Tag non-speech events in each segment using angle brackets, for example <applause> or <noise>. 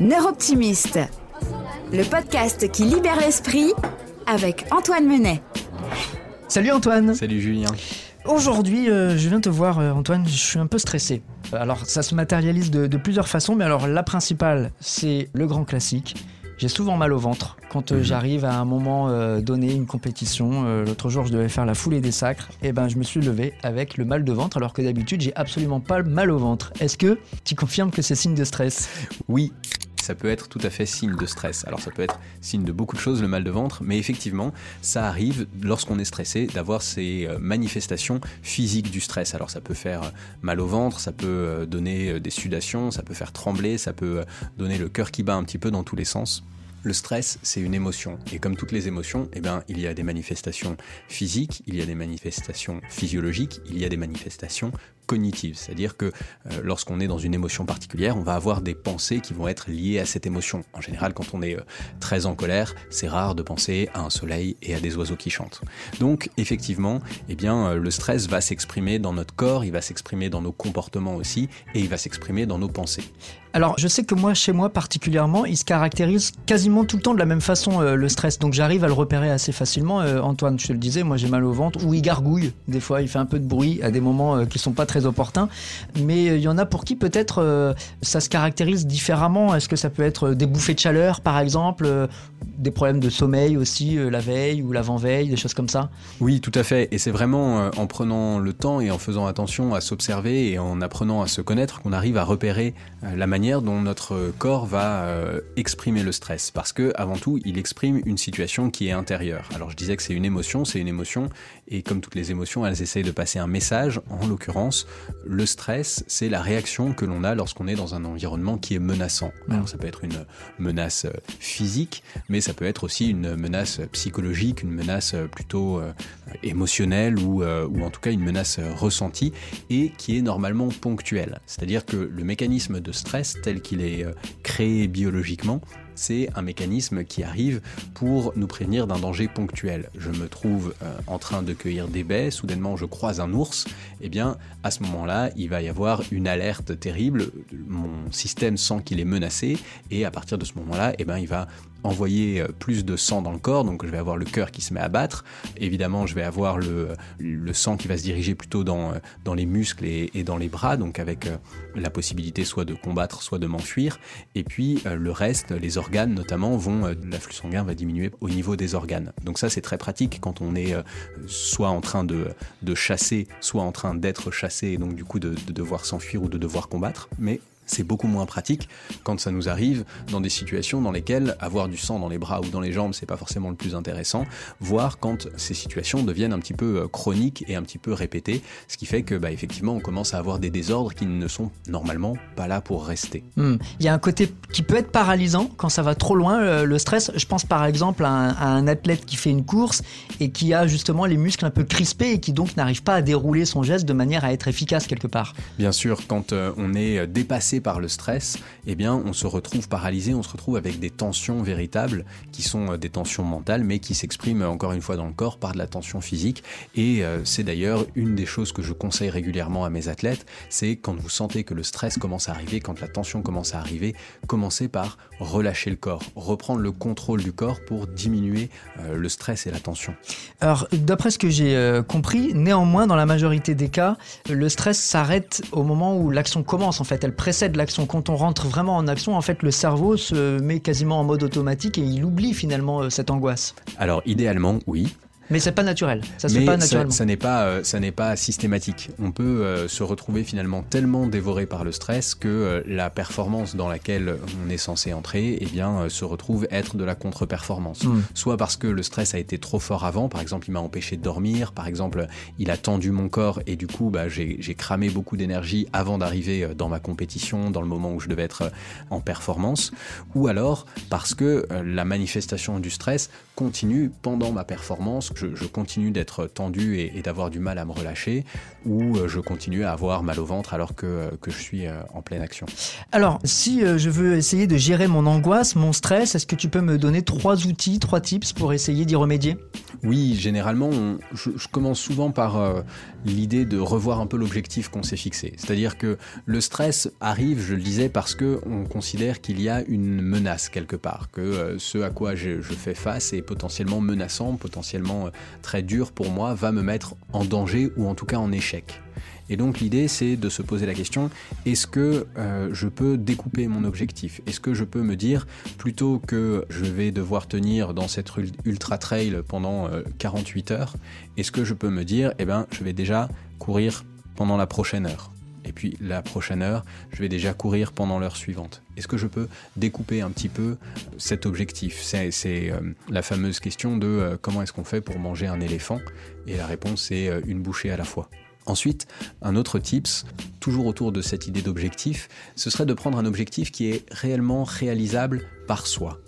Neuroptimiste, le podcast qui libère l'esprit avec Antoine Menet. Salut Antoine. Salut Julien. Aujourd'hui, euh, je viens te voir euh, Antoine, je suis un peu stressé. Alors ça se matérialise de, de plusieurs façons, mais alors la principale, c'est le grand classique. J'ai souvent mal au ventre quand euh, Mhm. j'arrive à un moment euh, donné, une compétition. Euh, L'autre jour, je devais faire la foulée des sacres. Et ben, je me suis levé avec le mal de ventre, alors que d'habitude, j'ai absolument pas le mal au ventre. Est-ce que tu confirmes que c'est signe de stress? Oui, ça peut être tout à fait signe de stress. Alors ça peut être signe de beaucoup de choses, le mal de ventre, mais effectivement, ça arrive lorsqu'on est stressé d'avoir ces euh, manifestations physiques du stress. Alors ça peut faire euh, mal au ventre, ça peut euh, donner des sudations, ça peut faire trembler, ça peut donner le cœur qui bat un petit peu dans tous les sens. Le stress, c'est une émotion. Et comme toutes les émotions, eh ben, il y a des manifestations physiques, il y a des manifestations physiologiques, il y a des manifestations cognitives. C'est-à-dire que euh, lorsqu'on est dans une émotion particulière, on va avoir des pensées qui vont être liées à cette émotion. En général, quand on est euh, très en colère, c'est rare de penser à un soleil et à des oiseaux qui chantent. Donc, effectivement, eh bien, euh, le stress va s'exprimer dans notre corps, il va s'exprimer dans nos comportements aussi, et il va s'exprimer dans nos pensées. Alors, je sais que moi, chez moi particulièrement, il se caractérise quasiment tout le temps de la même façon, le stress. Donc, j'arrive à le repérer assez facilement. Antoine, je te le disais, moi, j'ai mal au ventre, ou il gargouille. Des fois, il fait un peu de bruit à des moments euh, qui sont pas très opportuns. Mais euh, il y en a pour qui, peut-être, euh, ça se caractérise différemment. Est-ce que ça peut être euh, des bouffées de chaleur, par exemple, des problèmes de sommeil aussi, la veille ou l'avant-veille, des choses comme ça? Oui, tout à fait. Et c'est vraiment en prenant le temps et en faisant attention à s'observer et en apprenant à se connaître qu'on arrive à repérer la manière dont notre corps va exprimer le stress. Parce que, avant tout, il exprime une situation qui est intérieure. Alors, je disais que c'est une émotion, c'est une émotion. Et comme toutes les émotions, elles essayent de passer un message. En l'occurrence, le stress, c'est la réaction que l'on a lorsqu'on est dans un environnement qui est menaçant. Alors, ça peut être une menace euh, physique, mais ça peut être aussi une menace psychologique, une menace euh, plutôt euh, émotionnelle ou, euh, ou en tout cas une menace ressentie et qui est normalement ponctuelle. C'est-à-dire que le mécanisme de stress tel qu'il est créé biologiquement, c'est un mécanisme qui arrive pour nous prévenir d'un danger ponctuel. Je me trouve euh, en train de cueillir des baies, soudainement je croise un ours, eh bien à ce moment-là, il va y avoir une alerte terrible, mon système sent qu'il est menacé. Et à partir de ce moment-là, eh bien il va envoyer euh, plus de sang dans le corps, donc je vais avoir le cœur qui se met à battre. Évidemment, je vais avoir le, sang qui va se diriger plutôt dans, euh, les muscles et, dans les bras, donc avec euh, la possibilité soit de combattre, soit de m'enfuir. Et puis le reste, les organes notamment, vont, l'afflux sanguin va diminuer au niveau des organes. Donc ça, c'est très pratique quand on est soit en train de, chasser, soit en train d'être chassé, et donc du coup de devoir s'enfuir ou de devoir combattre. Mais c'est beaucoup moins pratique quand ça nous arrive dans des situations dans lesquelles avoir du sang dans les bras ou dans les jambes, c'est pas forcément le plus intéressant, voire quand ces situations deviennent un petit peu euh, chroniques et un petit peu répétées, ce qui fait que bah, effectivement on commence à avoir des désordres qui ne sont normalement pas là pour rester. Hmm. Il y a un côté qui peut être paralysant quand ça va trop loin, le, le stress. Je pense par exemple à un, à un athlète qui fait une course et qui a justement les muscles un peu crispés et qui donc n'arrive pas à dérouler son geste de manière à être efficace quelque part. Bien sûr, quand euh, on est euh, par le stress, eh bien, on se retrouve paralysé, on se retrouve avec des tensions véritables qui sont euh, des tensions mentales, mais qui s'expriment encore une fois dans le corps par de la tension physique. Et euh, c'est d'ailleurs une des choses que je conseille régulièrement à mes athlètes, c'est quand vous sentez que le stress commence à arriver, quand la tension commence à arriver, commencez par relâcher le corps, reprendre le contrôle du corps pour diminuer euh, le stress et la tension. Alors, d'après ce que j'ai compris, néanmoins, dans la majorité des cas, le stress s'arrête au moment où l'action commence. En fait, elle précède l'action. Quand on rentre vraiment en action, en fait, le cerveau se met quasiment en mode automatique et il oublie finalement euh, cette angoisse. Alors idéalement, oui, Mais c'est pas naturel. Ça se fait pas naturellement. ça n'est pas, euh, ça n'est pas systématique. On peut euh, se retrouver finalement tellement dévoré par le stress que euh, la performance dans laquelle on est censé entrer, eh bien, euh, se retrouve être de la contre-performance. Mm. Soit parce que le stress a été trop fort avant, par exemple, il m'a empêché de dormir, par exemple, il a tendu mon corps et du coup, bah, j'ai cramé beaucoup d'énergie avant d'arriver dans ma compétition, dans le moment où je devais être en performance. Ou alors parce que la manifestation du stress continue pendant ma performance, je, continue d'être tendu et, d'avoir du mal à me relâcher, ou je continue à avoir mal au ventre alors que, que je suis en pleine action. Alors, si je veux essayer de gérer mon angoisse, mon stress, est-ce que tu peux me donner trois outils, trois tips pour essayer d'y remédier? Oui, généralement, je, commence souvent par l'idée de revoir un peu l'objectif qu'on s'est fixé. C'est-à-dire que le stress arrive, je le disais, parce que on considère qu'il y a une menace quelque part, que euh, ce à quoi je, fais face est potentiellement menaçant, potentiellement euh, très dur pour moi, va me mettre en danger ou en tout cas en échec. Et donc l'idée c'est de se poser la question, est-ce que euh, je peux découper mon objectif? Est-ce que je peux me dire, plutôt que je vais devoir tenir dans cette ultra trail pendant 48 heures, est-ce que je peux me dire, eh ben, je vais déjà courir pendant la prochaine heure? Et puis la prochaine heure, je vais déjà courir pendant l'heure suivante. Est-ce que je peux découper un petit peu cet objectif? C'est euh, la fameuse question de euh, comment est-ce qu'on fait pour manger un éléphant? Et la réponse euh, une bouchée à la fois. Ensuite, un autre tips, toujours autour de cette idée d'objectif, ce serait de prendre un objectif qui est réellement réalisable par soi.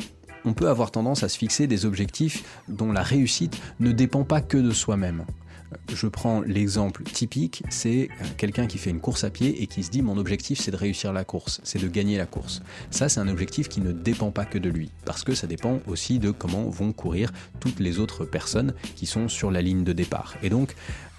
On peut avoir tendance à se fixer des objectifs dont la réussite ne dépend pas que de soi-même. Je prends l'exemple typique, c'est euh, quelqu'un qui fait une course à pied et qui se dit mon objectif c'est de réussir la course, c'est de gagner la course. Ça c'est un objectif qui ne dépend pas que de lui, parce que ça dépend aussi de comment vont courir toutes les autres personnes qui sont sur la ligne de départ. Et donc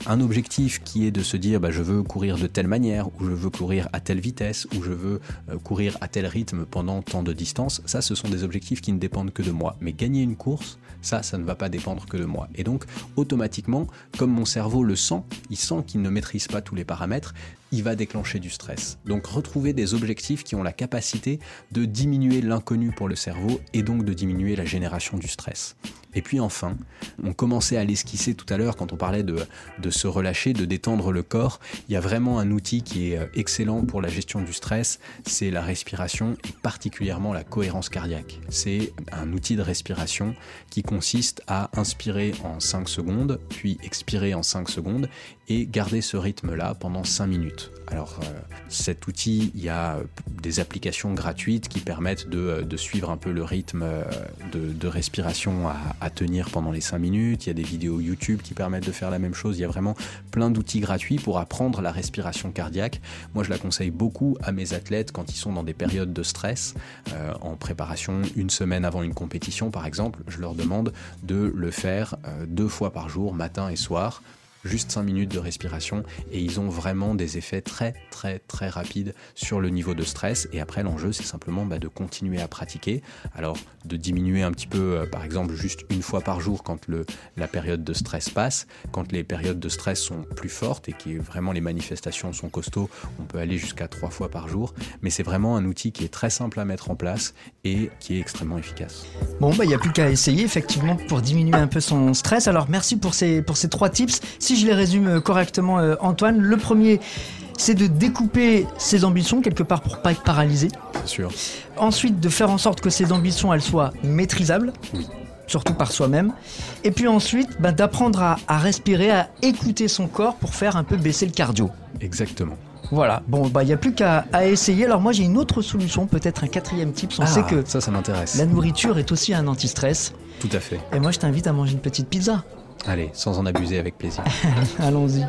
un objectif qui est de se dire bah, je veux courir de telle manière, ou je veux courir à telle vitesse, ou je veux euh, courir à tel rythme pendant tant de distance, ça ce sont des objectifs qui ne dépendent que de moi. Mais gagner une course, ça, ça ne va pas dépendre que de moi. Et donc, automatiquement, comme mon cerveau le sent, il sent qu'il ne maîtrise pas tous les paramètres, il va déclencher du stress. Donc retrouver des objectifs qui ont la capacité de diminuer l'inconnu pour le cerveau et donc de diminuer la génération du stress. Et puis enfin, on commençait à l'esquisser tout à l'heure quand on parlait de, se relâcher, de détendre le corps. Il y a vraiment un outil qui est euh, excellent pour la gestion du stress, c'est la respiration et particulièrement la cohérence cardiaque. C'est un outil de respiration qui consiste à inspirer en 5 secondes, puis expirer en 5 secondes et garder ce rythme-là pendant 5 minutes. Alors euh, cet outil, il y a des applications gratuites qui permettent de, euh, suivre un peu le rythme de, respiration à tenir pendant les 5 minutes, il y a des vidéos YouTube qui permettent de faire la même chose, il y a vraiment plein d'outils gratuits pour apprendre la respiration cardiaque. Moi je la conseille beaucoup à mes athlètes quand ils sont dans des périodes de stress, euh, en préparation une semaine avant une compétition par exemple, je leur demande de le faire euh, deux fois par jour, matin et soir, juste 5 minutes de respiration et ils ont vraiment des effets très très très rapides sur le niveau de stress. Et après l'enjeu c'est simplement bah, de continuer à pratiquer. Alors de diminuer un petit peu euh, par exemple juste une fois par jour quand la période de stress passe. Quand les périodes de stress sont plus fortes et que vraiment les manifestations sont costauds on peut aller jusqu'à trois fois par jour. Mais c'est vraiment un outil qui est très simple à mettre en place et qui est extrêmement efficace. Bon bah il n'y a plus qu'à essayer effectivement pour diminuer un peu son stress. Alors merci pour ces, pour trois tips je les résume correctement, euh, Antoine, le premier, c'est de découper ses ambitions quelque part pour pas être paralysé. sûr. Ensuite, de faire en sorte que ses ambitions, elles soient maîtrisables. Surtout par soi-même. Et puis ensuite, ben, d'apprendre à, respirer, à écouter son corps pour faire un peu baisser le cardio. Exactement. Voilà, bon, bah il n'y a plus qu'à essayer. Alors moi j'ai une autre solution, peut-être un quatrième type. On sait ah, que ça, ça m'intéresse. La nourriture est aussi un anti-stress. Tout à fait. Et moi je t'invite à manger une petite pizza. Allez, sans en abuser avec plaisir. <laughs> Allons-y.